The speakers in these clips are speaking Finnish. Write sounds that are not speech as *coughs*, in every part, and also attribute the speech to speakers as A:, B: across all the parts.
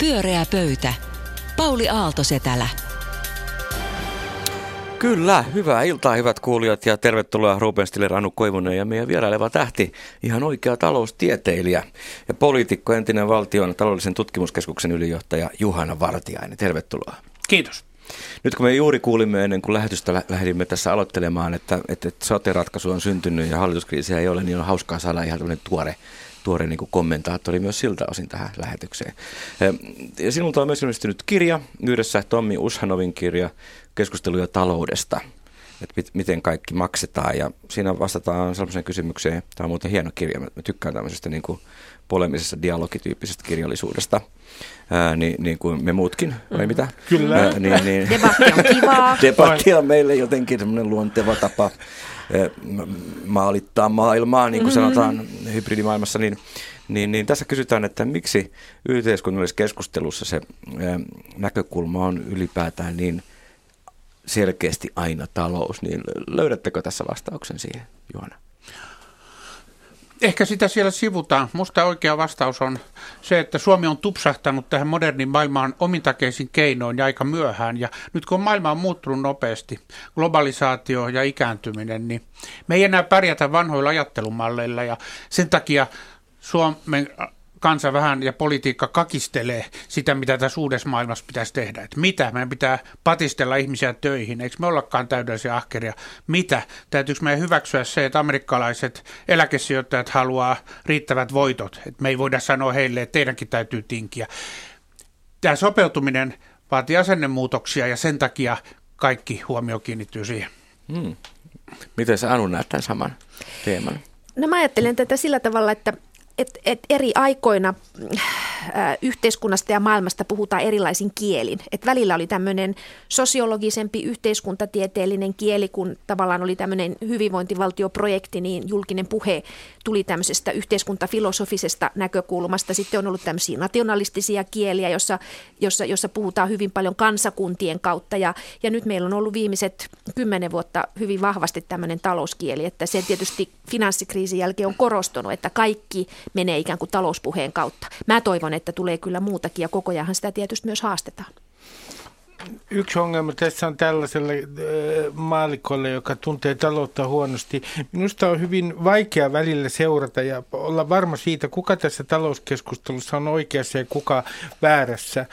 A: Pyöreä pöytä. Pauli Aalto-Setälä.
B: Kyllä, hyvää iltaa hyvät kuulijat ja tervetuloa Ruben Stiller, Anu Koivunen ja meidän vieraileva tähti, ihan oikea taloustieteilijä ja poliitikko, entinen valtion taloudellisen tutkimuskeskuksen ylijohtaja Juhana Vartiainen. Tervetuloa.
C: Kiitos.
B: Nyt kun me juuri kuulimme ennen kuin lähetystä lähdimme tässä aloittelemaan, että, että, että sote-ratkaisu on syntynyt ja hallituskriisiä ei ole, niin on hauskaa saada ihan tämmöinen tuore tuore niin kuin kommentaattori myös siltä osin tähän lähetykseen. Ja sinulta on myös ilmestynyt kirja, yhdessä Tommi Ushanovin kirja, keskusteluja taloudesta, että mit, miten kaikki maksetaan. Ja siinä vastataan sellaiseen kysymykseen, tämä on muuten hieno kirja, mä tykkään tämmöisestä niin kuin polemisesta dialogityyppisestä kirjallisuudesta, ää, niin, niin kuin me muutkin, vai mm. mitä?
C: Kyllä. Ää,
D: niin, niin, Debatti on kivaa. *laughs*
B: Debatti on meille jotenkin semmoinen luonteva tapa maalittaa maailmaa, niin kuin mm-hmm. sanotaan hybridimaailmassa, niin, niin, niin tässä kysytään, että miksi yhteiskunnallisessa keskustelussa se näkökulma on ylipäätään niin selkeästi aina talous, niin löydättekö tässä vastauksen siihen, Juhana?
C: Ehkä sitä siellä sivutaan. Musta oikea vastaus on se, että Suomi on tupsahtanut tähän modernin maailmaan omintakeisin keinoin ja aika myöhään. Ja nyt kun maailma on muuttunut nopeasti, globalisaatio ja ikääntyminen, niin me ei enää pärjätä vanhoilla ajattelumalleilla. Ja sen takia Suomen kansa vähän ja politiikka kakistelee sitä, mitä tässä uudessa maailmassa pitäisi tehdä. Että mitä? Meidän pitää patistella ihmisiä töihin. Eikö me ollakaan täydellisiä ahkeria? Mitä? Täytyykö meidän hyväksyä se, että amerikkalaiset eläkesijoittajat haluaa riittävät voitot? Että me ei voida sanoa heille, että teidänkin täytyy tinkiä. Tämä sopeutuminen vaatii asennemuutoksia ja sen takia kaikki huomio kiinnittyy siihen. Hmm.
B: Miten sä Anu näet tämän saman teeman?
D: No mä ajattelen tätä sillä tavalla, että et, et eri aikoina yhteiskunnasta ja maailmasta puhutaan erilaisin kielin. Et välillä oli tämmöinen sosiologisempi yhteiskuntatieteellinen kieli, kun tavallaan oli tämmöinen hyvinvointivaltioprojekti, niin julkinen puhe tuli tämmöisestä yhteiskuntafilosofisesta näkökulmasta. Sitten on ollut tämmöisiä nationalistisia kieliä, jossa, jossa, jossa puhutaan hyvin paljon kansakuntien kautta. Ja, ja nyt meillä on ollut viimeiset kymmenen vuotta hyvin vahvasti tämmöinen talouskieli, että se tietysti finanssikriisin jälkeen on korostunut, että kaikki menee ikään kuin talouspuheen kautta. Mä toivon, että tulee kyllä muutakin ja koko ajan sitä tietysti myös haastetaan.
E: Yksi ongelma tässä on tällaiselle äh, maalikolle, joka tuntee taloutta huonosti. Minusta on hyvin vaikea välillä seurata ja olla varma siitä, kuka tässä talouskeskustelussa on oikeassa ja kuka väärässä.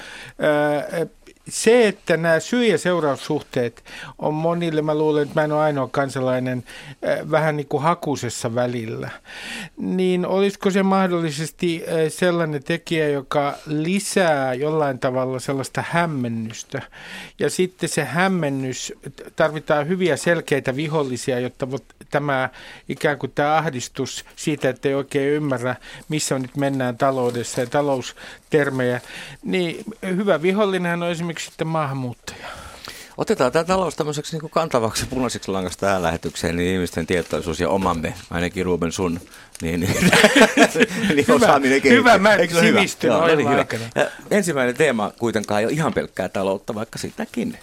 E: Se, että nämä syy- ja seuraussuhteet on monille, mä luulen, että mä en ole ainoa kansalainen, äh, vähän niin kuin hakusessa välillä, niin olisiko se mahdollisesti äh, sellainen tekijä, joka lisää jollain tavalla sellaista hämmennystä. Ja sitten se hämmennys, tarvitaan hyviä selkeitä vihollisia, jotta tämä ikään kuin tämä ahdistus siitä, että ei oikein ymmärrä, missä nyt mennään taloudessa ja taloustermejä, niin hyvä vihollinen on esimerkiksi sitten maahanmuuttaja.
B: Otetaan tämä talous tämmöiseksi niin kantavaksi punaiseksi langasta tähän lähetykseen, niin ihmisten tietoisuus ja omamme, ainakin Ruben sun, niin, niin, *laughs*
E: niin hyvä, osaaminen kehittyy. Hyvä, mä sivistyn
B: no niin, hyvä. Ensimmäinen teema kuitenkaan ei ole ihan pelkkää taloutta, vaikka sitäkin.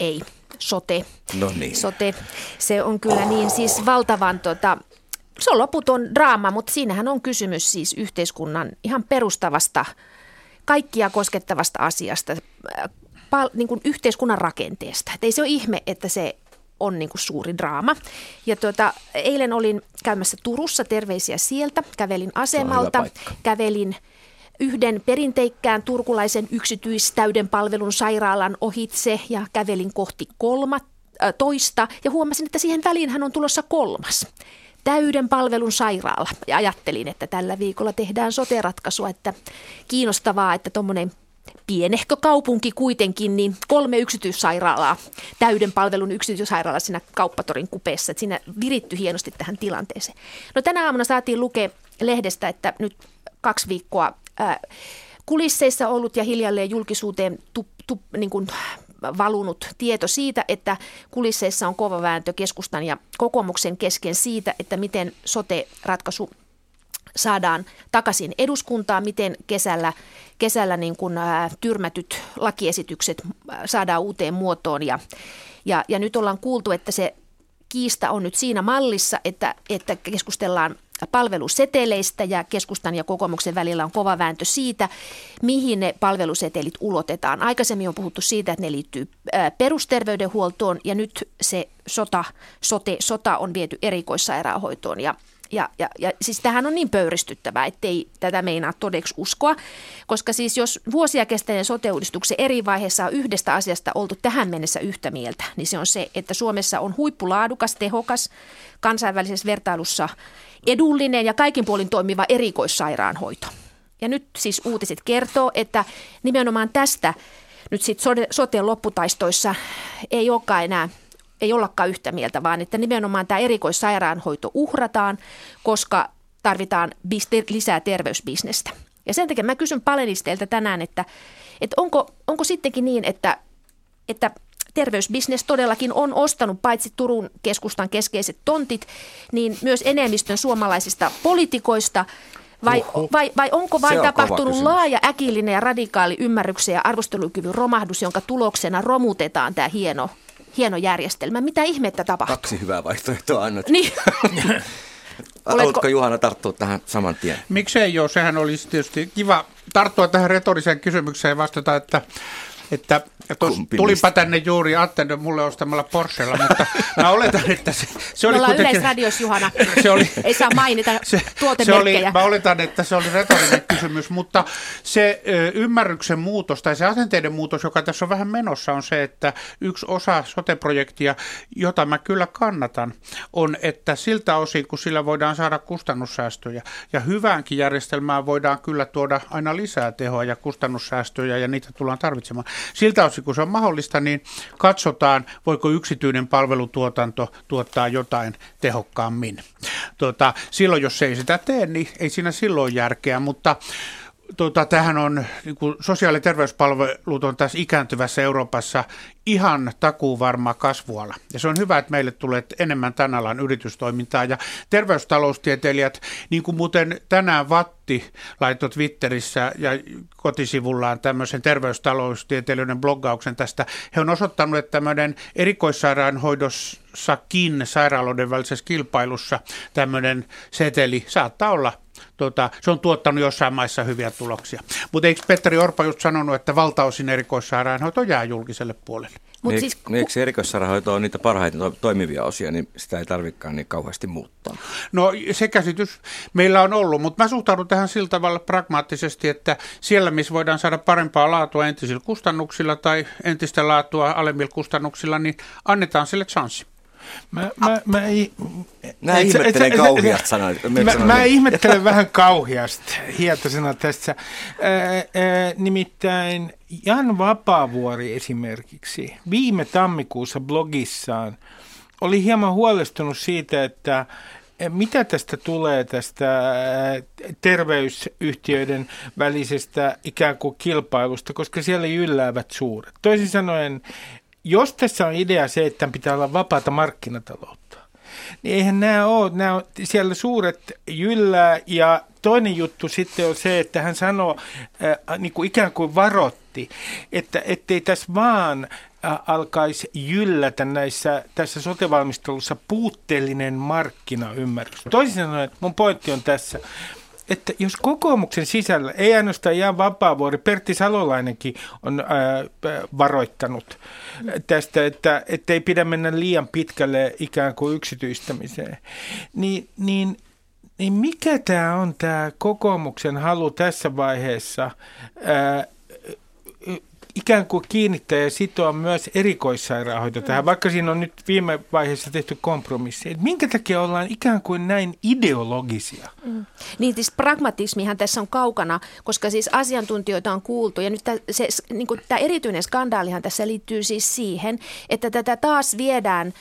D: Ei, sote.
B: No niin.
D: Sote, se on kyllä niin siis valtavan tota, se on loputon draama, mutta siinähän on kysymys siis yhteiskunnan ihan perustavasta, kaikkia koskettavasta asiasta, pal, niin kuin yhteiskunnan rakenteesta. Et ei se ole ihme, että se on niin kuin suuri draama. Ja tuota, eilen olin käymässä Turussa, terveisiä sieltä, kävelin asemalta, kävelin yhden perinteikkään turkulaisen yksityistäyden palvelun sairaalan ohitse ja kävelin kohti kolmat, äh, toista ja huomasin, että siihen väliin hän on tulossa kolmas täyden palvelun sairaala. Ja ajattelin, että tällä viikolla tehdään sote-ratkaisua, että kiinnostavaa, että tuommoinen pienehkö kaupunki kuitenkin, niin kolme yksityissairaalaa, täyden palvelun yksityissairaala siinä kauppatorin kupeessa, että siinä viritty hienosti tähän tilanteeseen. No tänä aamuna saatiin lukea lehdestä, että nyt kaksi viikkoa ää, kulisseissa ollut ja hiljalleen julkisuuteen tu, tu, niin kuin valunut tieto siitä, että kulisseissa on kova vääntö keskustan ja kokoomuksen kesken siitä, että miten sote-ratkaisu saadaan takaisin eduskuntaan, miten kesällä, kesällä niin kuin, ä, tyrmätyt lakiesitykset saadaan uuteen muotoon. Ja, ja, ja nyt ollaan kuultu, että se kiista on nyt siinä mallissa, että, että keskustellaan palveluseteleistä ja keskustan ja kokoomuksen välillä on kova vääntö siitä, mihin ne palvelusetelit ulotetaan. Aikaisemmin on puhuttu siitä, että ne liittyy perusterveydenhuoltoon ja nyt se sota, sote, sota on viety erikoissairaanhoitoon ja ja, ja, ja siis tähän on niin pöyristyttävää, ettei tätä meinaa todeksi uskoa, koska siis jos vuosia kestäneen sote-uudistuksen eri vaiheessa on yhdestä asiasta oltu tähän mennessä yhtä mieltä, niin se on se, että Suomessa on huippulaadukas, tehokas, kansainvälisessä vertailussa edullinen ja kaikin puolin toimiva erikoissairaanhoito. Ja nyt siis uutiset kertoo, että nimenomaan tästä nyt sitten sote lopputaistoissa ei olekaan enää ei ollakaan yhtä mieltä, vaan että nimenomaan tämä erikoissairaanhoito uhrataan, koska tarvitaan lisää terveysbisnestä. Ja sen takia mä kysyn panelisteilta tänään, että, että onko, onko sittenkin niin, että, että terveysbisnes todellakin on ostanut paitsi Turun keskustan keskeiset tontit, niin myös enemmistön suomalaisista poliitikoista? Vai, vai, vai onko vain tapahtunut laaja, äkillinen ja radikaali ymmärryksen ja arvostelukyvyn romahdus, jonka tuloksena romutetaan tämä hieno hieno järjestelmä. Mitä ihmettä tapahtuu?
B: Kaksi hyvää vaihtoehtoa annat.
D: Niin. *laughs*
B: Haluatko Juhana tarttua tähän saman tien?
C: Miksei joo, sehän olisi tietysti kiva tarttua tähän retoriseen kysymykseen ja vastata, että että tulipa tänne juuri Attende mulle ostamalla Porschella, mutta mä oletan, että se, se
D: oli
C: kuitenkin...
D: Juhana. *laughs* Se oli, Ei saa mainita *laughs* se, se
C: oli, Mä oletan, että se oli retorinen kysymys, mutta se ö, ymmärryksen muutos tai se asenteiden muutos, joka tässä on vähän menossa, on se, että yksi osa sote-projektia, jota mä kyllä kannatan, on, että siltä osin, kun sillä voidaan saada kustannussäästöjä ja hyväänkin järjestelmään voidaan kyllä tuoda aina lisää tehoa ja kustannussäästöjä ja niitä tullaan tarvitsemaan. Siltä osin, kun se on mahdollista, niin katsotaan, voiko yksityinen palvelutuotanto tuottaa jotain tehokkaammin. Tota, silloin, jos se ei sitä tee, niin ei siinä silloin järkeä, mutta Tota, tähän on, niin kuin sosiaali- ja terveyspalvelut on tässä ikääntyvässä Euroopassa ihan takuu varma kasvuala. Ja se on hyvä, että meille tulee enemmän tämän alan yritystoimintaa. Ja terveystaloustieteilijät, niin kuin muuten tänään Vatti laittoi Twitterissä ja kotisivullaan tämmöisen terveystaloustieteilijöiden bloggauksen tästä. He on osoittanut, että tämmöinen erikoissairaanhoidossakin sairaaloiden välisessä kilpailussa tämmöinen seteli saattaa olla tota, se on tuottanut jossain maissa hyviä tuloksia. Mutta eikö Petteri Orpa just sanonut, että valtaosin erikoissairaanhoito jää julkiselle puolelle?
B: Mut niin, siis, niin, eikö erikoissairaanhoito on niitä parhaita toimivia osia, niin sitä ei tarvitsekaan niin kauheasti muuttaa?
C: No se käsitys meillä on ollut, mutta mä suhtaudun tähän sillä tavalla pragmaattisesti, että siellä missä voidaan saada parempaa laatua entisillä kustannuksilla tai entistä laatua alemmilla kustannuksilla, niin annetaan sille chanssi.
B: Mä, mä, mä, ei, Nää ihmettelen kauhiasta sanaa.
E: Mä, mä ihmettelen vähän kauhiasta hietasena tässä. Ää, ää, nimittäin Jan Vapaavuori esimerkiksi viime tammikuussa blogissaan oli hieman huolestunut siitä, että mitä tästä tulee tästä terveysyhtiöiden välisestä ikään kuin kilpailusta, koska siellä jylläävät suuret. Toisin sanoen jos tässä on idea se, että pitää olla vapaata markkinataloutta, niin eihän nämä ole, nämä on siellä suuret jyllää ja toinen juttu sitten on se, että hän sanoo, äh, niin kuin ikään kuin varotti, että ettei tässä vaan äh, alkaisi jyllätä näissä, tässä sotevalmistelussa puutteellinen markkinaymmärrys. Toisin sanoen, mun pointti on tässä, että jos kokoomuksen sisällä, ei ainoastaan Jan Vapaavuori, Pertti Salolainenkin on ää, varoittanut tästä, että ei pidä mennä liian pitkälle ikään kuin yksityistämiseen, niin, niin niin mikä tämä on tämä kokoomuksen halu tässä vaiheessa ää, ikään kuin kiinnittää ja sitoa myös erikoissairaanhoito tähän, mm. vaikka siinä on nyt viime vaiheessa tehty kompromissi. Et minkä takia ollaan ikään kuin näin ideologisia? Mm.
D: Niin siis pragmatismihan tässä on kaukana, koska siis asiantuntijoita on kuultu ja nyt tämä, se, niin tämä erityinen skandaalihan tässä liittyy siis siihen, että tätä taas viedään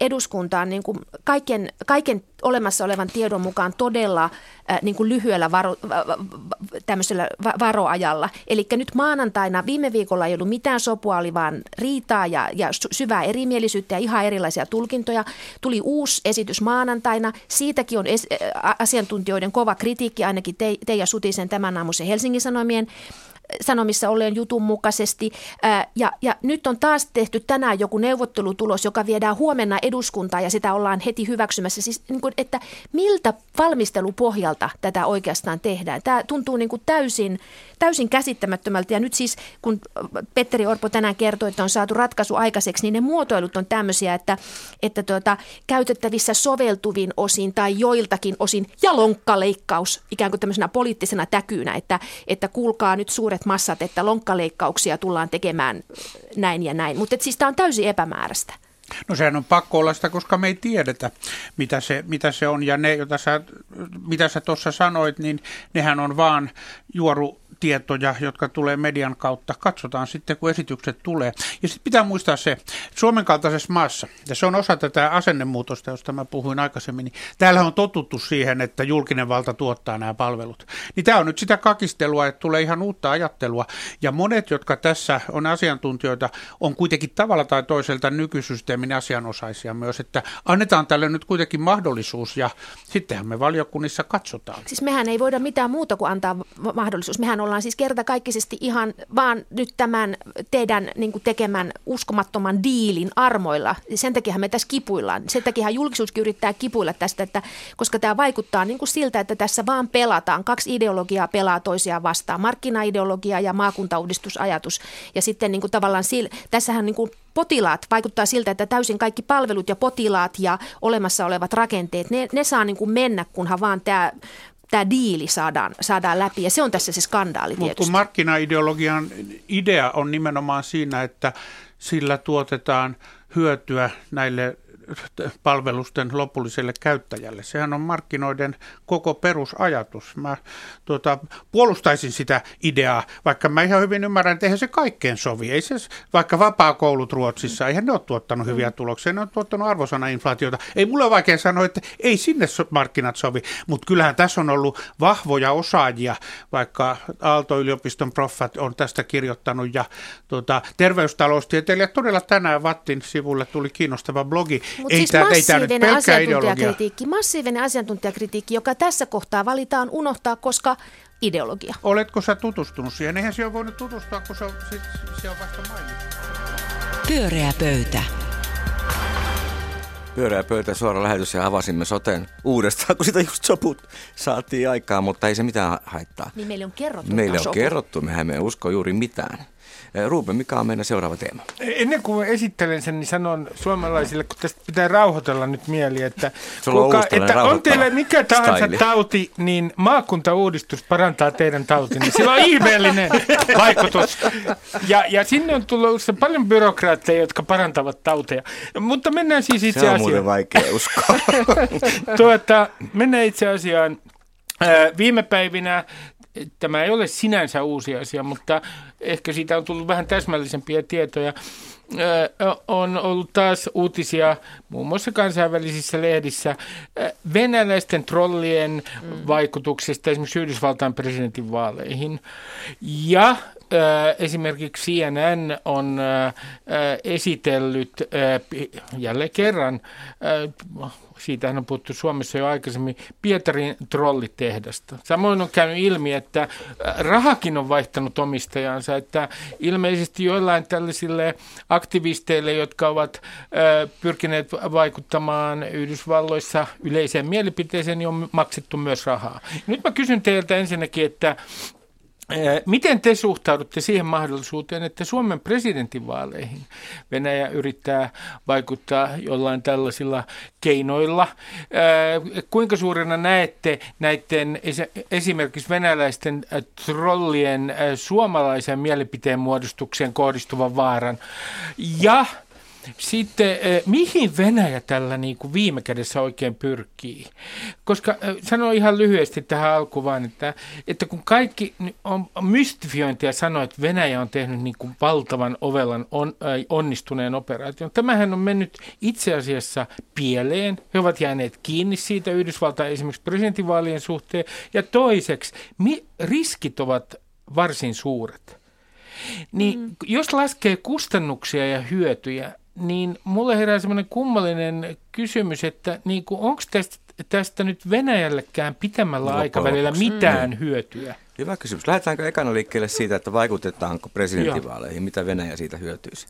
D: eduskuntaan niin kuin kaiken, kaiken olemassa olevan tiedon mukaan todella niin kuin lyhyellä varo, tämmöisellä varoajalla. Eli nyt maanantaina, viime viikolla ei ollut mitään sopua, oli vaan riitaa ja, ja syvää erimielisyyttä ja ihan erilaisia tulkintoja. Tuli uusi esitys maanantaina. Siitäkin on es, asiantuntijoiden kova kritiikki, ainakin te, Teija Sutisen tämän aamuisen Helsingin Sanomien Sanomissa olleen jutun mukaisesti. Ja, ja nyt on taas tehty tänään joku neuvottelutulos, joka viedään huomenna eduskuntaan ja sitä ollaan heti hyväksymässä. Siis, niin kuin, että miltä valmistelupohjalta tätä oikeastaan tehdään? Tämä tuntuu niin kuin täysin, täysin käsittämättömältä. Ja nyt siis, kun Petteri Orpo tänään kertoi, että on saatu ratkaisu aikaiseksi, niin ne muotoilut on tämmöisiä, että, että tuota, käytettävissä soveltuvin osin tai joiltakin osin ja lonkkaleikkaus ikään kuin tämmöisenä poliittisena täkyynä, että, että kuulkaa nyt suuret massat, että lonkkaleikkauksia tullaan tekemään näin ja näin. Mutta siis tämä on täysin epämääräistä.
C: No sehän on pakko olla sitä, koska me ei tiedetä, mitä se, mitä se on. Ja ne, jota sä, mitä sä tuossa sanoit, niin nehän on vaan juoru tietoja, jotka tulee median kautta. Katsotaan sitten, kun esitykset tulee. Ja sitten pitää muistaa se, Suomen kaltaisessa maassa, ja se on osa tätä asennemuutosta, josta mä puhuin aikaisemmin, niin täällä on totuttu siihen, että julkinen valta tuottaa nämä palvelut. Niin tämä on nyt sitä kakistelua, että tulee ihan uutta ajattelua. Ja monet, jotka tässä on asiantuntijoita, on kuitenkin tavalla tai toiselta nykysysteemin asianosaisia myös, että annetaan tälle nyt kuitenkin mahdollisuus, ja sittenhän me valiokunnissa katsotaan.
D: Siis mehän ei voida mitään muuta kuin antaa mahdollisuus. Mehän ollaan siis kertakaikkisesti ihan vaan nyt tämän teidän niin kuin tekemän uskomattoman diilin armoilla. Sen takia me tässä kipuillaan. Sen takia julkisuuskin yrittää kipuilla tästä, että, koska tämä vaikuttaa niin kuin siltä, että tässä vaan pelataan. Kaksi ideologiaa pelaa toisiaan vastaan. Markkinaideologia ja maakuntauudistusajatus. Ja sitten niin kuin tavallaan sil, tässähän niin kuin potilaat, vaikuttaa siltä, että täysin kaikki palvelut ja potilaat ja olemassa olevat rakenteet, ne, ne saa niin kuin mennä, kunhan vaan tämä tämä diili saadaan, saadaan läpi. Ja se on tässä se skandaali
C: Mutta kun markkinaideologian idea on nimenomaan siinä, että sillä tuotetaan hyötyä näille palvelusten lopulliselle käyttäjälle. Sehän on markkinoiden koko perusajatus. Mä tuota, puolustaisin sitä ideaa, vaikka mä ihan hyvin ymmärrän, että eihän se kaikkeen sovi. Ei se, vaikka vapaa-koulut Ruotsissa, eihän ne ole tuottanut hyviä tuloksia, ne on tuottanut arvosana-inflaatiota. Ei mulle vaikea sanoa, että ei sinne markkinat sovi, mutta kyllähän tässä on ollut vahvoja osaajia, vaikka Aalto-yliopiston proffat on tästä kirjoittanut ja tuota, terveystaloustieteilijät todella tänään Vattin sivulle tuli kiinnostava blogi,
D: mutta siis tää, massiivinen asiantuntijakritiikki, massiivinen asiantuntijakritiikki, joka tässä kohtaa valitaan unohtaa, koska ideologia.
C: Oletko sä tutustunut siihen? Eihän se ole voinut tutustua, kun se on, se, se on vasta mainittu.
A: Pyöreä pöytä.
B: Pyöreä pöytä, suora lähetys ja avasimme soten uudestaan, kun sitä just soput saatiin aikaa, mutta ei se mitään haittaa.
D: Niin meille on kerrottu.
B: Meille on sopu. kerrottu, mehän me usko juuri mitään. Eh, Ruben, mikä on meidän seuraava teema?
E: Ennen kuin esittelen sen, niin sanon suomalaisille, kun tästä pitää rauhoitella nyt mieli, että,
B: kuka,
E: että on teille mikä tahansa style. tauti, niin maakuntauudistus parantaa teidän tautin. Niin sillä on ihmeellinen *laughs* vaikutus. Ja, ja sinne on tullut paljon byrokraatteja, jotka parantavat tauteja. Mutta mennään siis itse asiaan.
B: Se on vaikea uskoa. *laughs*
E: tuota, mennään itse asiaan. Viime päivinä tämä ei ole sinänsä uusi asia, mutta ehkä siitä on tullut vähän täsmällisempiä tietoja. On ollut taas uutisia muun muassa kansainvälisissä lehdissä venäläisten trollien mm. vaikutuksesta esimerkiksi Yhdysvaltain presidentinvaaleihin. Ja esimerkiksi CNN on esitellyt jälleen kerran siitähän on puhuttu Suomessa jo aikaisemmin, Pietarin trollitehdasta. Samoin on käynyt ilmi, että äh, rahakin on vaihtanut omistajansa, että ilmeisesti joillain tällaisille aktivisteille, jotka ovat äh, pyrkineet vaikuttamaan Yhdysvalloissa yleiseen mielipiteeseen, niin on maksettu myös rahaa. Nyt mä kysyn teiltä ensinnäkin, että Miten te suhtaudutte siihen mahdollisuuteen, että Suomen presidentinvaaleihin Venäjä yrittää vaikuttaa jollain tällaisilla keinoilla? Kuinka suurena näette näiden esimerkiksi venäläisten trollien suomalaisen mielipiteen muodostukseen kohdistuvan vaaran? Ja sitten eh, mihin Venäjä tällä niin kuin viime kädessä oikein pyrkii? Koska eh, sanon ihan lyhyesti tähän alkuun vaan, että, että kun kaikki on mystifiointia sanoa, että Venäjä on tehnyt niin kuin valtavan ovelan on, äh, onnistuneen operaation. Tämähän on mennyt itse asiassa pieleen. He ovat jääneet kiinni siitä Yhdysvaltain esimerkiksi presidentinvaalien suhteen. Ja toiseksi, mi- riskit ovat varsin suuret. Niin mm. jos laskee kustannuksia ja hyötyjä, niin mulle herää semmoinen kummallinen kysymys, että niin onko tästä, tästä nyt Venäjällekään pitämällä aikavälillä mitään mm. hyötyä?
B: Hyvä kysymys. Lähdetäänkö ekana liikkeelle siitä, että vaikutetaanko presidentinvaaleihin, mitä Venäjä siitä hyötyisi?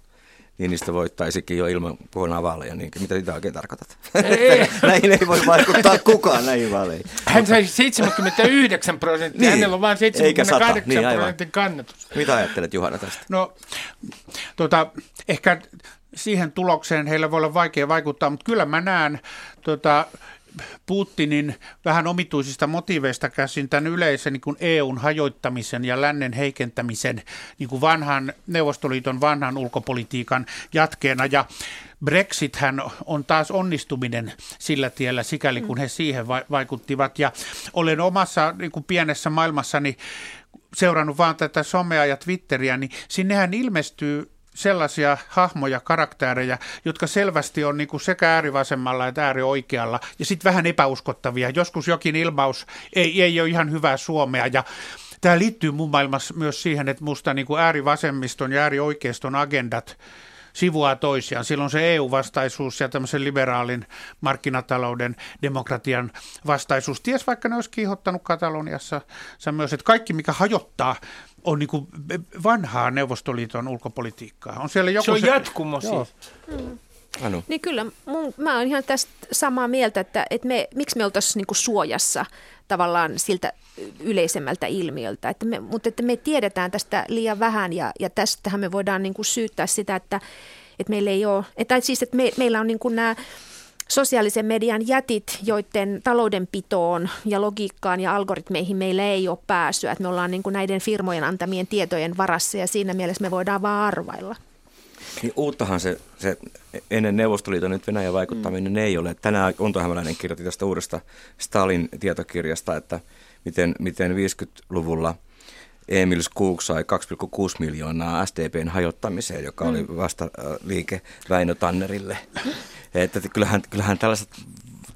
B: Niin niistä voittaisikin jo ilman kokonaan vaaleja. Niin mitä sitä oikein tarkoitat?
E: Ei. *laughs*
B: näihin ei voi vaikuttaa kukaan näihin vaaleihin.
E: Hän sai 79 prosenttia,
B: Niin.
E: hänellä on vain
B: Eikä sata.
E: 78
B: Niin, aivan.
E: prosentin kannatus.
B: Mitä ajattelet Juhana tästä?
C: No, tota, ehkä siihen tulokseen heillä voi olla vaikea vaikuttaa, mutta kyllä mä näen tota, Putinin vähän omituisista motiiveista käsin tämän yleisen niin kuin EUn hajoittamisen ja lännen heikentämisen niin kuin vanhan Neuvostoliiton vanhan ulkopolitiikan jatkeena. Ja Brexithän on taas onnistuminen sillä tiellä, sikäli kun he siihen va- vaikuttivat. Ja olen omassa niin kuin pienessä maailmassani seurannut vaan tätä somea ja Twitteriä, niin sinnehän ilmestyy sellaisia hahmoja, karaktäärejä, jotka selvästi on niin kuin sekä äärivasemmalla että äärioikealla, ja sitten vähän epäuskottavia. Joskus jokin ilmaus ei, ei ole ihan hyvää suomea, ja tämä liittyy mun maailmassa myös siihen, että musta niin kuin äärivasemmiston ja äärioikeiston agendat sivuaa toisiaan. Silloin se EU-vastaisuus ja tämmöisen liberaalin markkinatalouden demokratian vastaisuus. Ties vaikka ne olisi kiihottanut Kataloniassa se myös, että kaikki mikä hajottaa on niin kuin vanhaa Neuvostoliiton ulkopolitiikkaa. On siellä joku
E: Se on jatkumo
C: Joo.
E: siis.
B: Anu.
D: Niin kyllä, mun, mä oon ihan tästä samaa mieltä, että, että me, miksi me oltaisiin niin suojassa tavallaan siltä yleisemmältä ilmiöltä. Että me, mutta että me tiedetään tästä liian vähän ja, ja tästähän me voidaan niin kuin syyttää sitä, että, että meillä ei ole, että, siis, että me, meillä on niin kuin nämä sosiaalisen median jätit, joiden taloudenpitoon ja logiikkaan ja algoritmeihin meillä ei ole pääsyä. Että me ollaan niin kuin näiden firmojen antamien tietojen varassa ja siinä mielessä me voidaan vaan arvailla.
B: Niin uuttahan se, se ennen Neuvostoliiton nyt Venäjän vaikuttaminen mm. ei ole. Tänään Unto Hämäläinen kirjoitti tästä uudesta Stalin tietokirjasta, että miten, miten 50-luvulla Emil Skog sai 2,6 miljoonaa SDPn hajottamiseen, joka mm. oli vasta liike Väinö Tannerille. *laughs* Että kyllähän, kyllähän tällaiset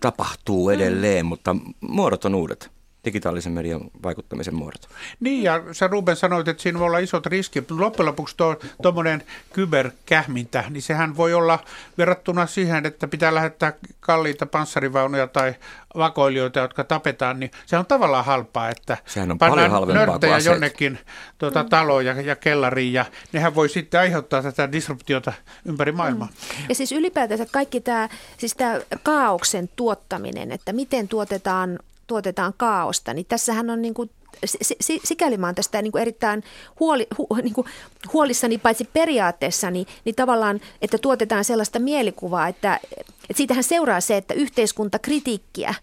B: tapahtuu edelleen, mm. mutta muodot on uudet digitaalisen median vaikuttamisen muodot.
C: Niin, ja sä Ruben sanoit, että siinä voi olla isot riskit, mutta loppujen lopuksi tuommoinen kyberkähmintä, niin sehän voi olla verrattuna siihen, että pitää lähettää kalliita panssarivaunuja tai vakoilijoita, jotka tapetaan, niin se on tavallaan halpaa, että
B: Sehän on paljon halvempaa kuin
C: nörttejä jonnekin tuota, taloon ja, ja kellariin, ja nehän voi sitten aiheuttaa tätä disruptiota ympäri maailmaa. Mm.
D: Ja siis ylipäätänsä kaikki tämä, siis tämä kaauksen tuottaminen, että miten tuotetaan, tuotetaan kaaosta, niin tässähän on niin kuin si- si- sikäli mä oon tästä niin kuin erittäin huoli, hu, niin kuin huolissani paitsi periaatteessa, niin, niin tavallaan, että tuotetaan sellaista mielikuvaa, että, että siitähän seuraa se, että yhteiskuntakritiikkiä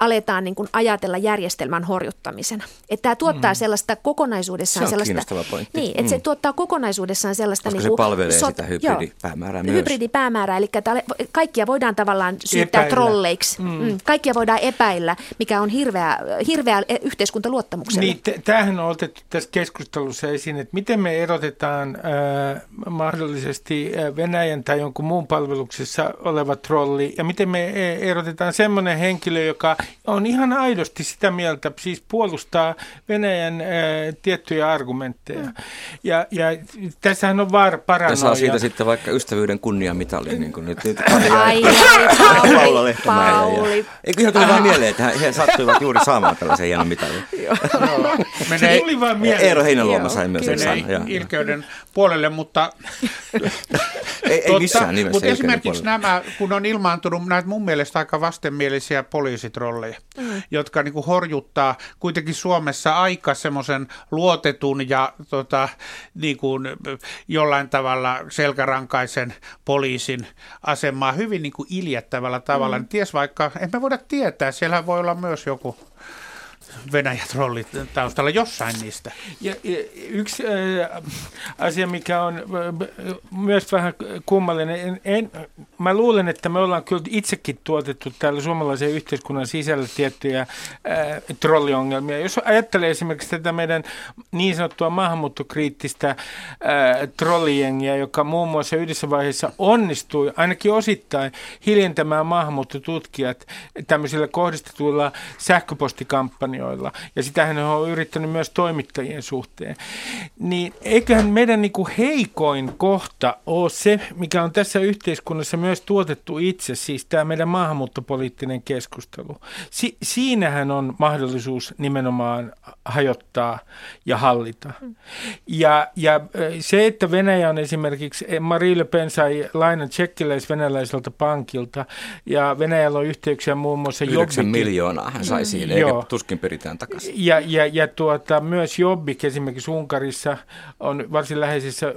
D: aletaan niin kuin ajatella järjestelmän horjuttamisena. Että tämä tuottaa mm. sellaista kokonaisuudessaan
B: Se
D: sellaista... Niin, että se
B: Mm.
D: tuottaa kokonaisuudessaan sellaista...
B: Koska
D: niin
B: se
D: kuin
B: palvelee sitä hybridipäämäärää myös.
D: Hybridipäämäärää, eli kaikkia voidaan tavallaan syyttää
E: Epäillä.
D: trolleiksi. Mm. Mm, kaikkia voidaan epäillä, mikä on hirveä, hirveä yhteiskuntaluottamukselle.
E: Niin, t- tämähän on otettu tässä keskustelussa esiin, että miten me erotetaan äh, mahdollisesti äh, Venäjän tai jonkun muun palveluksessa oleva trolli, ja miten me äh, erotetaan semmoinen henkilö, joka on ihan aidosti sitä mieltä, siis puolustaa Venäjän äh, tiettyjä argumentteja. Mm. Ja, ja tässähän on var
B: Ja
E: paranoia.
B: saa siitä sitten vaikka ystävyyden kunniamitalli, niin kuin nyt, nyt
D: Ai, ai, Pauli. Pauli.
B: Eikö ihan tuli vaan mieleen, että he sattuivat juuri saamaan tällaisen hienon mitalin.
C: Menee,
E: Se tuli vaan mieleen.
B: Eero Heinäluoma sai myös sen sanan.
C: ilkeyden puolelle, mutta
B: Ei, ei missään nimessä.
C: Mutta esimerkiksi nämä, kun on ilmaantunut näitä mun mielestä aika vastenmielisiä poliisitrolleja, mm. jotka niin kuin horjuttaa kuitenkin Suomessa aika semmoisen luotetun ja tota, niin kuin jollain tavalla selkärankaisen poliisin asemaa hyvin niin kuin iljettävällä tavalla. Mm. Ties vaikka, en me voida tietää, siellä voi olla myös joku Venäjä-trollit taustalla jossain niistä.
E: Ja, ja yksi äh, asia, mikä on äh, myös vähän kummallinen, en, en, mä luulen, että me ollaan kyllä itsekin tuotettu täällä suomalaisen yhteiskunnan sisällä tiettyjä äh, trolliongelmia. Jos ajattelee esimerkiksi tätä meidän niin sanottua maahanmuuttokriittistä äh, trollijengiä, joka muun muassa yhdessä vaiheessa onnistui ainakin osittain hiljentämään maahanmuuttotutkijat tämmöisillä kohdistetuilla sähköpostikampanjoilla, Linjoilla, ja sitähän hän on yrittänyt myös toimittajien suhteen, niin eiköhän meidän niin kuin heikoin kohta ole se, mikä on tässä yhteiskunnassa myös tuotettu itse, siis tämä meidän maahanmuuttopoliittinen keskustelu. Si- siinähän on mahdollisuus nimenomaan hajottaa ja hallita. Ja, ja se, että Venäjä on esimerkiksi, Marie Le Pen sai lainan tsekkiläis-venäläiseltä pankilta, ja Venäjällä on yhteyksiä muun muassa
B: 9 miljoonaa hän sai siinä, eikä tuskin peritään takaisin.
E: Ja, ja, ja tuota, myös Jobbik esimerkiksi Unkarissa on varsin läheisissä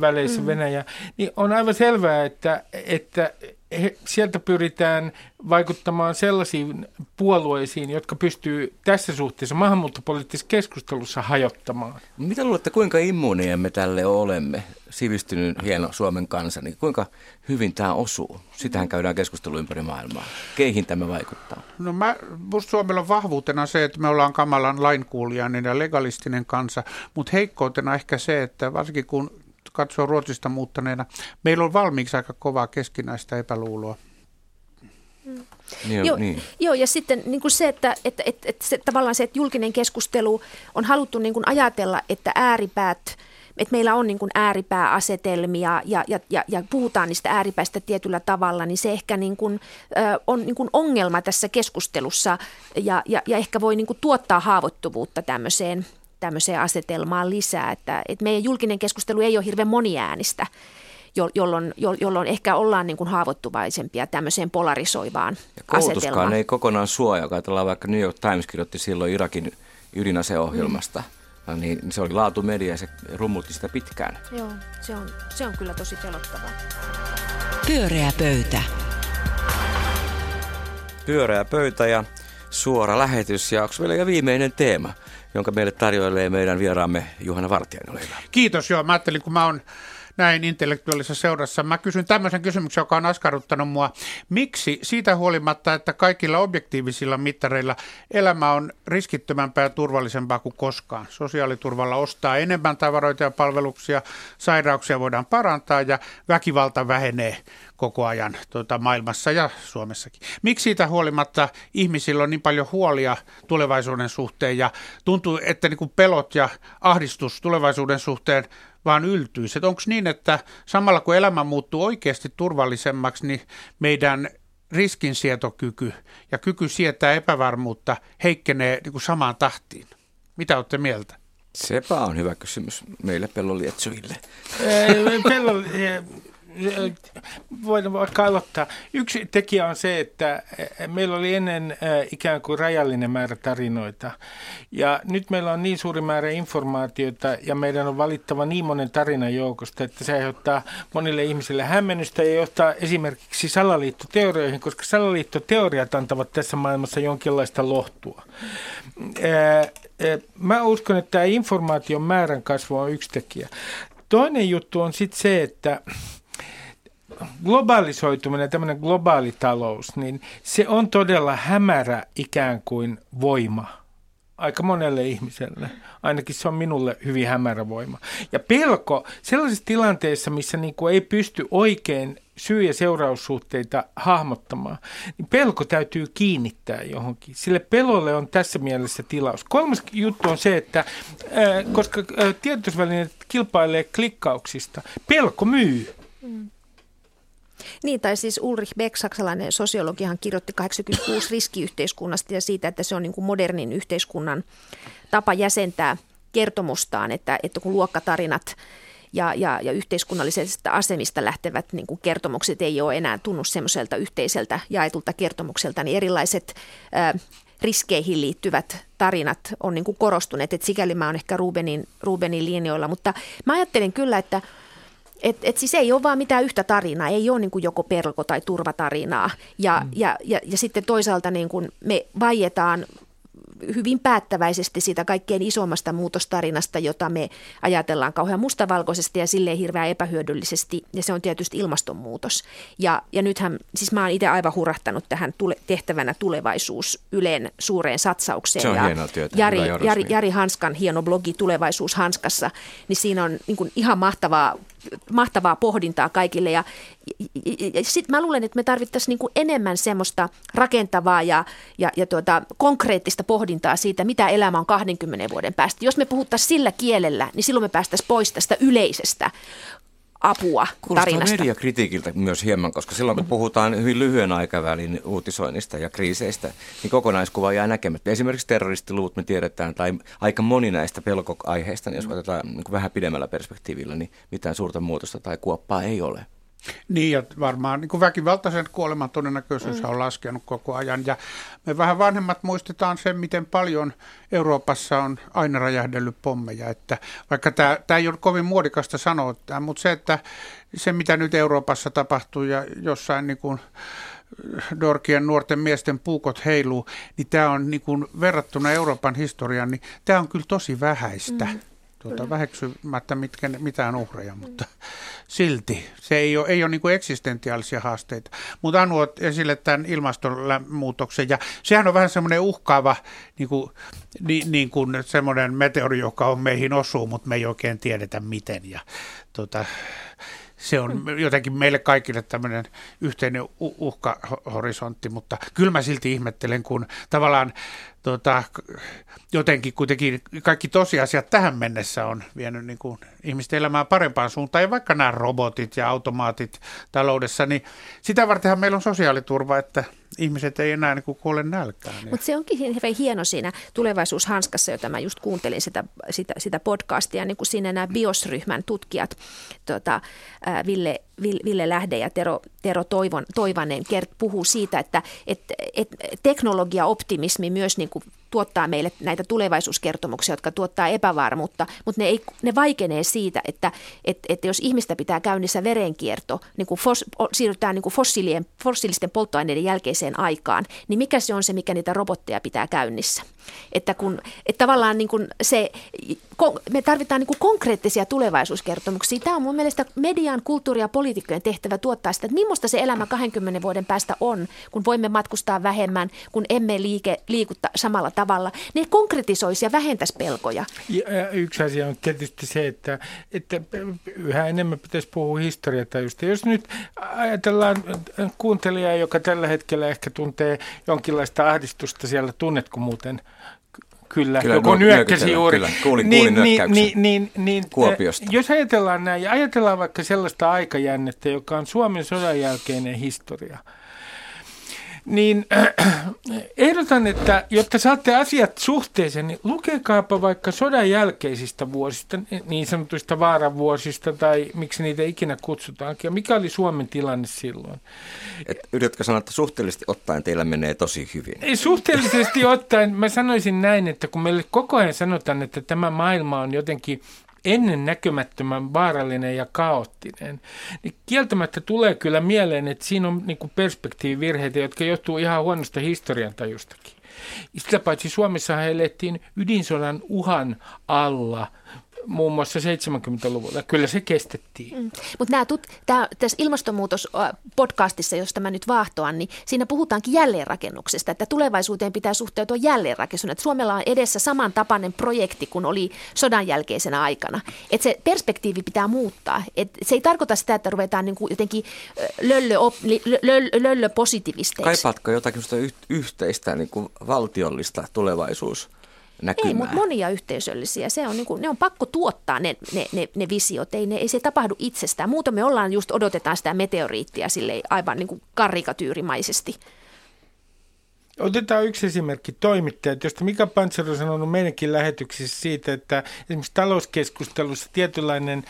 E: väleissä mm. Venäjä, niin on aivan selvää, että, että he, sieltä pyritään vaikuttamaan sellaisiin puolueisiin, jotka pystyy tässä suhteessa maahanmuuttopoliittisessa keskustelussa hajottamaan.
B: Mitä luulette, kuinka immuunia me tälle olemme, sivistynyt hieno Suomen kansa, niin kuinka hyvin tämä osuu? Sitähän käydään keskustelua ympäri maailmaa. Keihin tämä vaikuttaa?
C: No mä, musta Suomella on vahvuutena se, että me ollaan kamalan lainkuulijainen ja legalistinen kansa, mutta heikkoutena ehkä se, että varsinkin kun katsoo Ruotsista muuttaneena, meillä on valmiiksi aika kovaa keskinäistä epäluuloa.
D: Mm. Niin, joo, niin. joo, ja sitten niin kuin se, että, että, että, että se, tavallaan se, että julkinen keskustelu on haluttu niin kuin ajatella, että ääripäät, että meillä on niin kuin ääripääasetelmia ja, ja, ja, ja puhutaan niistä ääripäistä tietyllä tavalla, niin se ehkä niin kuin, ö, on niin kuin ongelma tässä keskustelussa ja, ja, ja ehkä voi niin kuin tuottaa haavoittuvuutta tämmöiseen tämmöiseen asetelmaan lisää, että, että meidän julkinen keskustelu ei ole hirveän moniäänistä, jolloin, jolloin ehkä ollaan niin kuin haavoittuvaisempia tämmöiseen polarisoivaan ja asetelmaan.
B: ei kokonaan suoja, kun ajatellaan vaikka New York Times kirjoitti silloin Irakin ydinaseohjelmasta, mm. niin se oli laatumedia ja se rummutti sitä pitkään.
D: Joo, se on, se on kyllä tosi pelottavaa.
A: Pyöreä pöytä.
B: Pyöreä pöytä ja suora lähetys ja onko vielä viimeinen teema? jonka meille tarjoilee meidän vieraamme Juhana hyvä.
C: Kiitos, joo. Mä ajattelin, kun mä oon näin intellektuaalisessa seurassa. Mä kysyn tämmöisen kysymyksen, joka on askarruttanut mua. Miksi siitä huolimatta, että kaikilla objektiivisilla mittareilla elämä on riskittömämpää ja turvallisempaa kuin koskaan? Sosiaaliturvalla ostaa enemmän tavaroita ja palveluksia, sairauksia voidaan parantaa ja väkivalta vähenee koko ajan tuota, maailmassa ja Suomessakin. Miksi siitä huolimatta ihmisillä on niin paljon huolia tulevaisuuden suhteen ja tuntuu, että niin kuin pelot ja ahdistus tulevaisuuden suhteen vaan yltyisi. Onko niin, että samalla kun elämä muuttuu oikeasti turvallisemmaksi, niin meidän riskinsietokyky ja kyky sietää epävarmuutta heikkenee niin kuin samaan tahtiin? Mitä olette mieltä?
B: Sepä on hyvä kysymys meille pellolietsujille.
E: Pello, voidaan vaikka aloittaa. Yksi tekijä on se, että meillä oli ennen ikään kuin rajallinen määrä tarinoita. Ja nyt meillä on niin suuri määrä informaatiota ja meidän on valittava niin monen tarinan joukosta, että se aiheuttaa monille ihmisille hämmennystä ja johtaa esimerkiksi salaliittoteorioihin, koska salaliittoteoriat antavat tässä maailmassa jonkinlaista lohtua. Mä uskon, että tämä informaation määrän kasvu on yksi tekijä. Toinen juttu on sitten se, että globalisoituminen, tämmöinen globaali talous, niin se on todella hämärä ikään kuin voima aika monelle ihmiselle. Ainakin se on minulle hyvin hämärä voima. Ja pelko sellaisessa tilanteessa, missä niin kuin ei pysty oikein syy- ja seuraussuhteita hahmottamaan, niin pelko täytyy kiinnittää johonkin. Sille pelolle on tässä mielessä tilaus. Kolmas juttu on se, että ää, koska ää, tiedotusvälineet kilpailee klikkauksista, pelko myy. Mm.
D: Niin, tai siis Ulrich Beck, saksalainen sosiologihan kirjoitti 86 *coughs* riskiyhteiskunnasta ja siitä, että se on niin kuin modernin yhteiskunnan tapa jäsentää kertomustaan, että, että kun luokkatarinat ja, ja, ja yhteiskunnallisesta asemista lähtevät niin kuin kertomukset ei ole enää tunnu semmoiselta yhteiseltä jaetulta kertomukselta, niin erilaiset ää, riskeihin liittyvät tarinat on niin kuin korostuneet, että sikäli mä oon ehkä Rubenin, Rubenin linjoilla, mutta mä ajattelen kyllä, että et, et siis ei ole vaan mitään yhtä tarinaa, ei ole niin kuin joko pelko- tai turvatarinaa. Ja, mm. ja, ja, ja sitten toisaalta niin kuin me vaietaan hyvin päättäväisesti siitä kaikkein isommasta muutostarinasta, jota me ajatellaan kauhean mustavalkoisesti ja silleen hirveän epähyödyllisesti, ja se on tietysti ilmastonmuutos. Ja, ja nythän, siis mä oon itse aivan hurahtanut tähän tule, tehtävänä tulevaisuus Ylen suureen satsaukseen.
B: Se on
D: ja
B: hienoa työtä.
D: Jari, Jari, Jari Hanskan hieno blogi Tulevaisuus Hanskassa, niin siinä on niin kuin ihan mahtavaa mahtavaa pohdintaa kaikille. Ja, ja, ja sitten mä luulen, että me tarvittaisiin niin enemmän semmoista rakentavaa ja, ja, ja tuota, konkreettista pohdintaa siitä, mitä elämä on 20 vuoden päästä. Jos me puhuttaisiin sillä kielellä, niin silloin me päästäisiin pois tästä yleisestä apua
B: Kuulostaa
D: tarinasta.
B: mediakritiikiltä myös hieman, koska silloin kun puhutaan hyvin lyhyen aikavälin uutisoinnista ja kriiseistä, niin kokonaiskuva jää näkemättä. Esimerkiksi terroristiluvut me tiedetään, tai aika moni näistä pelkoaiheista, niin jos otetaan niin vähän pidemmällä perspektiivillä, niin mitään suurta muutosta tai kuoppaa ei ole.
C: Niin, ja varmaan niin kuin väkivaltaisen kuoleman todennäköisyys mm. on laskenut koko ajan. Ja me vähän vanhemmat muistetaan sen, miten paljon Euroopassa on aina räjähdellyt pommeja. Että vaikka tämä, tämä ei ole kovin muodikasta sanoa, mutta se, että se mitä nyt Euroopassa tapahtuu ja jossain niin kuin Dorkien nuorten miesten puukot heiluu, niin tämä on niin kuin verrattuna Euroopan historiaan, niin tämä on kyllä tosi vähäistä. Mm tuota, väheksymättä mitkä, mitään uhreja, mutta silti se ei ole, ei ole niin kuin eksistentiaalisia haasteita. Mutta Anu olet esille tämän ilmastonmuutoksen ja sehän on vähän semmoinen uhkaava niin kuin, niin, niin kuin semmoinen meteori, joka on meihin osuu, mutta me ei oikein tiedetä miten. Ja, tuota, se on jotenkin meille kaikille tämmöinen yhteinen uhkahorisontti, mutta kyllä mä silti ihmettelen, kun tavallaan tota, jotenkin kuitenkin kaikki tosiasiat tähän mennessä on vienyt niin kuin ihmisten elämää parempaan suuntaan. Ja vaikka nämä robotit ja automaatit taloudessa, niin sitä vartenhan meillä on sosiaaliturva, että ihmiset ei enää niin kuole nälkään.
D: Mutta se onkin hirveän hieno siinä tulevaisuushanskassa, jota mä just kuuntelin sitä, sitä, sitä podcastia, niin kuin siinä nämä BIOS-ryhmän tutkijat, tota, Ville, Ville Lähde ja Tero, Tero Toivon, Toivanen kert, puhuu siitä, että et, et teknologiaoptimismi myös niin kuin tuottaa meille näitä tulevaisuuskertomuksia, jotka tuottaa epävarmuutta, mutta ne, ei, ne vaikenee siitä, että, että, että jos ihmistä pitää käynnissä verenkierto, niin kun fos, siirrytään niin kuin fossiilien, fossiilisten polttoaineiden jälkeiseen aikaan, niin mikä se on se, mikä niitä robotteja pitää käynnissä? Että, kun, että tavallaan niin kuin se, me tarvitaan niin kuin konkreettisia tulevaisuuskertomuksia. Tämä on mun mielestä median, kulttuuri- ja poliitikkojen tehtävä tuottaa sitä, että millaista se elämä 20 vuoden päästä on, kun voimme matkustaa vähemmän, kun emme liike, liikutta samalla. Ne konkretisoisi ja vähentäisi pelkoja.
E: Ja yksi asia on tietysti se, että, että yhä enemmän pitäisi puhua historiatajusta. Jos nyt ajatellaan kuuntelijaa, joka tällä hetkellä ehkä tuntee jonkinlaista ahdistusta siellä, tunnetko muuten – Kyllä, kyllä joko nyökkäsi juuri. Kyllä,
B: kuulin, niin, kuulin
E: niin, niin, niin, niin,
B: Kuopiosta.
E: Jos ajatellaan näin, ja ajatellaan vaikka sellaista aikajännettä, joka on Suomen sodan jälkeinen historia – niin äh, *clears throat* ehdotan, että jotta saatte asiat suhteeseen, niin lukekaapa vaikka sodan jälkeisistä vuosista, niin sanotuista vaaravuosista tai miksi niitä ikinä kutsutaankin. Ja mikä oli Suomen tilanne silloin?
B: Et yritätkö sanoa, että suhteellisesti ottaen teillä menee tosi hyvin?
E: Ei, suhteellisesti ottaen mä sanoisin näin, että kun meille koko ajan sanotaan, että tämä maailma on jotenkin ennen näkymättömän vaarallinen ja kaoottinen, niin kieltämättä tulee kyllä mieleen, että siinä on niin kuin perspektiivivirheitä, jotka johtuu ihan huonosta historiantajustakin. Sitä paitsi Suomessa elettiin ydinsodan uhan alla muun muassa 70-luvulla. Kyllä se kestettiin. Mm.
D: Mutta tut, tässä ilmastonmuutos-podcastissa, josta mä nyt vaahtoan, niin siinä puhutaankin jälleenrakennuksesta, että tulevaisuuteen pitää suhteutua jälleenrakennuksena. Että Suomella on edessä samantapainen projekti kuin oli sodan jälkeisenä aikana. Että se perspektiivi pitää muuttaa. Et se ei tarkoita sitä, että ruvetaan niin kuin jotenkin löllö, löllö, löllö positiivisteiksi.
B: Kaipaatko jotakin yhteistä niin kuin valtiollista tulevaisuus? Näkymää.
D: Ei, mutta monia yhteisöllisiä. Se on, niin kuin, ne on pakko tuottaa ne, ne, ne, ne visiot. Ei, ne, ei se tapahdu itsestään. Muuten me ollaan just odotetaan sitä meteoriittia sille aivan niin kuin karikatyyrimaisesti.
E: Otetaan yksi esimerkki, toimittajat, josta Mika Pantser on sanonut meidänkin lähetyksissä siitä, että esimerkiksi talouskeskustelussa tietynlainen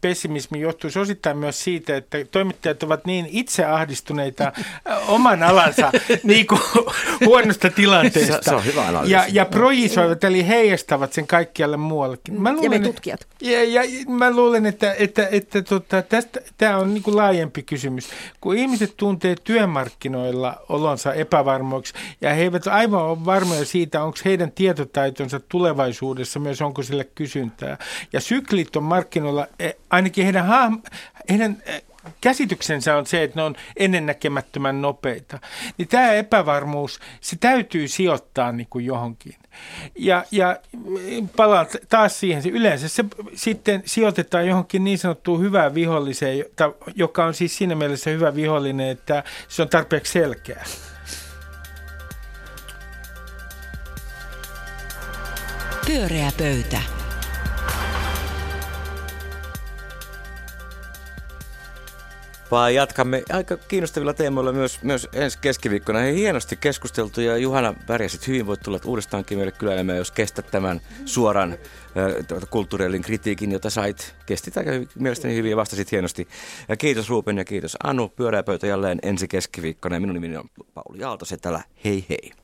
E: pessimismi johtuu osittain myös siitä, että toimittajat ovat niin itse ahdistuneita oman alansa *laughs* niin kuin huonosta tilanteesta.
B: Se, se on hyvä
E: ja, ja projisoivat, eli heijastavat sen kaikkialle muuallekin.
D: Mä luulen, ja me tutkijat.
E: Ja, ja mä luulen, että, että, että tota, tästä, tämä on niin kuin laajempi kysymys. Kun ihmiset tuntee työmarkkinoilla olonsa epävarmoiksi, ja he eivät aivan ole varmoja siitä, onko heidän tietotaitonsa tulevaisuudessa myös, onko sille kysyntää. Ja syklit on markkinoilla, eh, ainakin heidän, heidän eh, käsityksensä on se, että ne on ennennäkemättömän nopeita. Niin tämä epävarmuus, se täytyy sijoittaa niin kuin johonkin. Ja, ja palaan taas siihen, yleensä se sitten sijoitetaan johonkin niin sanottuun hyvään viholliseen, joka on siis siinä mielessä hyvä vihollinen, että se on tarpeeksi selkeä.
A: Pyöreä pöytä.
B: Vaan jatkamme aika kiinnostavilla teemoilla myös, myös ensi keskiviikkona. Hei, hienosti keskusteltu ja Juhana pärjäsit hyvin. Voit tulla uudestaankin meille kyläilemään, jos kestät tämän suoran äh, kulttuurillin kritiikin, jota sait. Kestit aika mielestäni hyvin ja vastasit hienosti. Ja kiitos Ruupen ja kiitos Anu. Pyörää pöytä jälleen ensi keskiviikkona. Ja minun nimeni on Pauli Aalto. Se täällä. Hei hei.